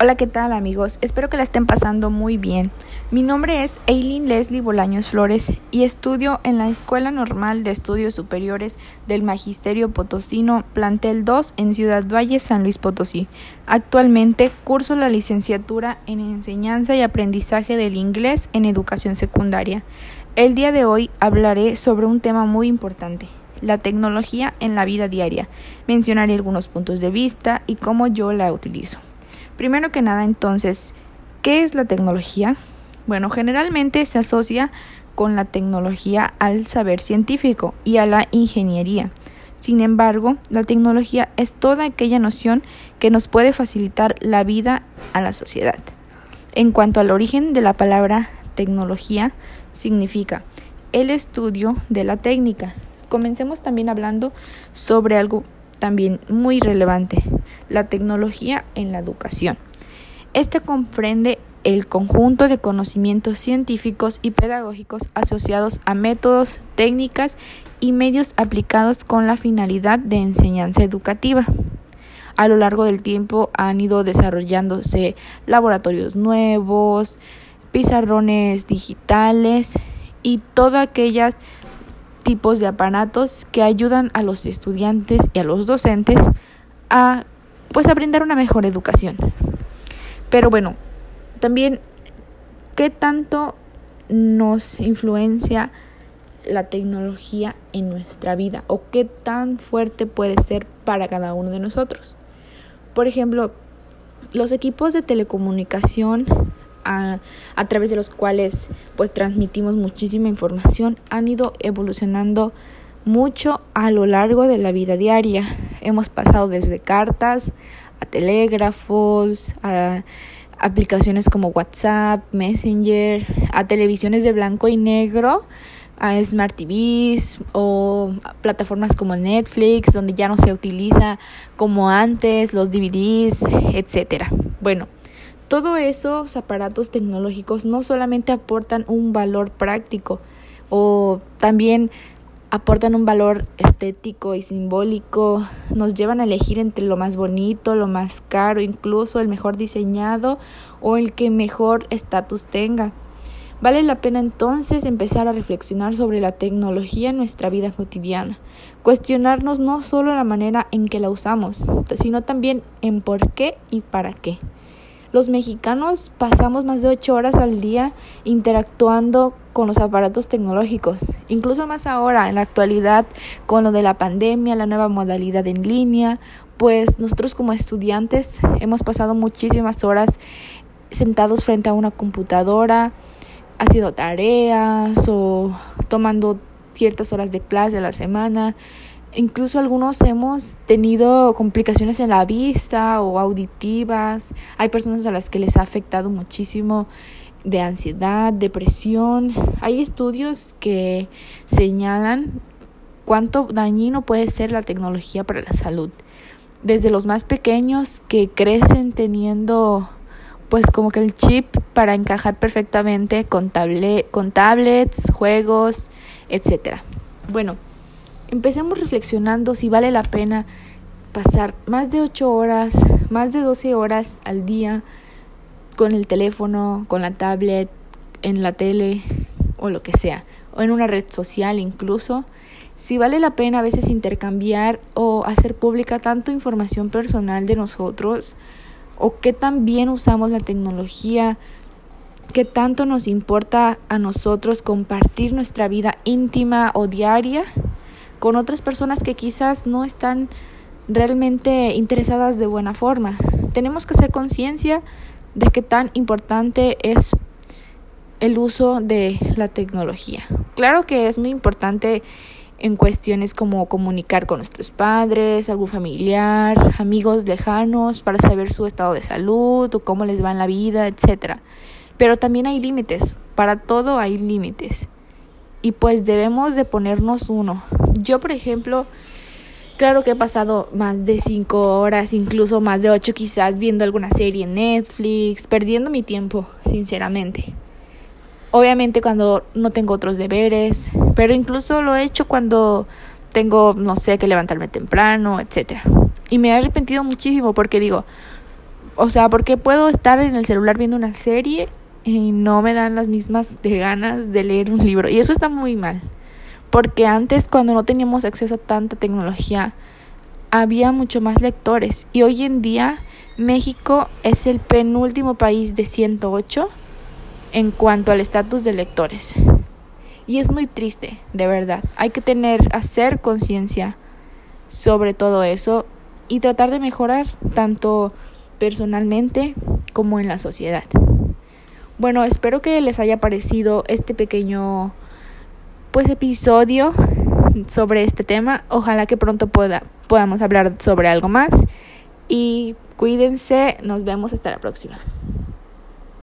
Hola, ¿qué tal amigos? Espero que la estén pasando muy bien. Mi nombre es Eileen Leslie Bolaños Flores y estudio en la Escuela Normal de Estudios Superiores del Magisterio Potosino, plantel 2 en Ciudad Valle, San Luis Potosí. Actualmente curso la licenciatura en Enseñanza y Aprendizaje del Inglés en Educación Secundaria. El día de hoy hablaré sobre un tema muy importante, la tecnología en la vida diaria. Mencionaré algunos puntos de vista y cómo yo la utilizo. Primero que nada, entonces, ¿qué es la tecnología? Bueno, generalmente se asocia con la tecnología al saber científico y a la ingeniería. Sin embargo, la tecnología es toda aquella noción que nos puede facilitar la vida a la sociedad. En cuanto al origen de la palabra tecnología, significa el estudio de la técnica. Comencemos también hablando sobre algo también muy relevante, la tecnología en la educación. Este comprende el conjunto de conocimientos científicos y pedagógicos asociados a métodos, técnicas y medios aplicados con la finalidad de enseñanza educativa. A lo largo del tiempo han ido desarrollándose laboratorios nuevos, pizarrones digitales y todos aquellos tipos de aparatos que ayudan a los estudiantes y a los docentes a pues a brindar una mejor educación. Pero bueno, también qué tanto nos influencia la tecnología en nuestra vida o qué tan fuerte puede ser para cada uno de nosotros. Por ejemplo, los equipos de telecomunicación a, a, través de los cuales pues transmitimos muchísima información han ido evolucionando mucho a lo largo de la vida diaria. Hemos pasado desde cartas a telégrafos, a aplicaciones como WhatsApp, Messenger, a televisiones de blanco y negro, a Smart TVs o plataformas como Netflix, donde ya no se utiliza como antes los DVDs, etcétera. Bueno, todos esos aparatos tecnológicos no solamente aportan un valor práctico o también aportan un valor estético y simbólico, nos llevan a elegir entre lo más bonito, lo más caro, incluso el mejor diseñado o el que mejor estatus tenga. Vale la pena entonces empezar a reflexionar sobre la tecnología en nuestra vida cotidiana, cuestionarnos no solo la manera en que la usamos, sino también en por qué y para qué. Los mexicanos pasamos más de ocho horas al día interactuando con los aparatos tecnológicos, incluso más ahora, en la actualidad, con lo de la pandemia, la nueva modalidad en línea, pues nosotros como estudiantes hemos pasado muchísimas horas sentados frente a una computadora, haciendo tareas o tomando ciertas horas de clase a la semana Incluso algunos hemos tenido complicaciones en la vista o auditivas. Hay personas a las que les ha afectado muchísimo de ansiedad, depresión. Hay estudios que señalan cuánto dañino puede ser la tecnología para la salud. Desde los más pequeños que crecen teniendo pues como que el chip para encajar perfectamente con, con tablets, juegos, etc. Bueno, empecemos reflexionando si vale la pena pasar más de 8 horas, más de 12 horas al día con el teléfono, con la tablet, en la tele o lo que sea, o en una red social incluso, si vale la pena a veces intercambiar o hacer pública tanto información personal de nosotros, o qué tan bien usamos la tecnología, qué tanto nos importa a nosotros compartir nuestra vida íntima o diaria con otras personas que quizás no están realmente interesadas de buena forma. Tenemos que hacer conciencia de qué tan importante es el uso de la tecnología. Claro que es muy importante en cuestiones como comunicar con nuestros padres, algún familiar, amigos lejanos para saber su estado de salud o cómo les va en la vida, etc. Pero también hay límites, para todo hay límites. Y pues debemos de ponernos uno, yo, por ejemplo, claro que he pasado más de cinco horas, incluso más de ocho quizás, viendo alguna serie en Netflix, perdiendo mi tiempo, sinceramente. Obviamente cuando no tengo otros deberes, pero incluso lo he hecho cuando tengo, no sé, que levantarme temprano, etc. Y me he arrepentido muchísimo porque digo, O sea, porque puedo estar en el celular viendo una serie y no me dan las mismas ganas de leer un libro. Y eso está muy mal. Porque antes, cuando no teníamos acceso a tanta tecnología, había mucho más lectores. Y hoy en día, México es el penúltimo país de 108 en cuanto al estatus de lectores. Y es muy triste, de verdad. Hay que tener, hacer conciencia sobre todo eso y tratar de mejorar tanto personalmente como en la sociedad. Bueno, espero que les haya parecido este pequeño pues episodio sobre este tema. Ojalá que pronto podamos hablar sobre algo más. Y cuídense, nos vemos hasta la próxima.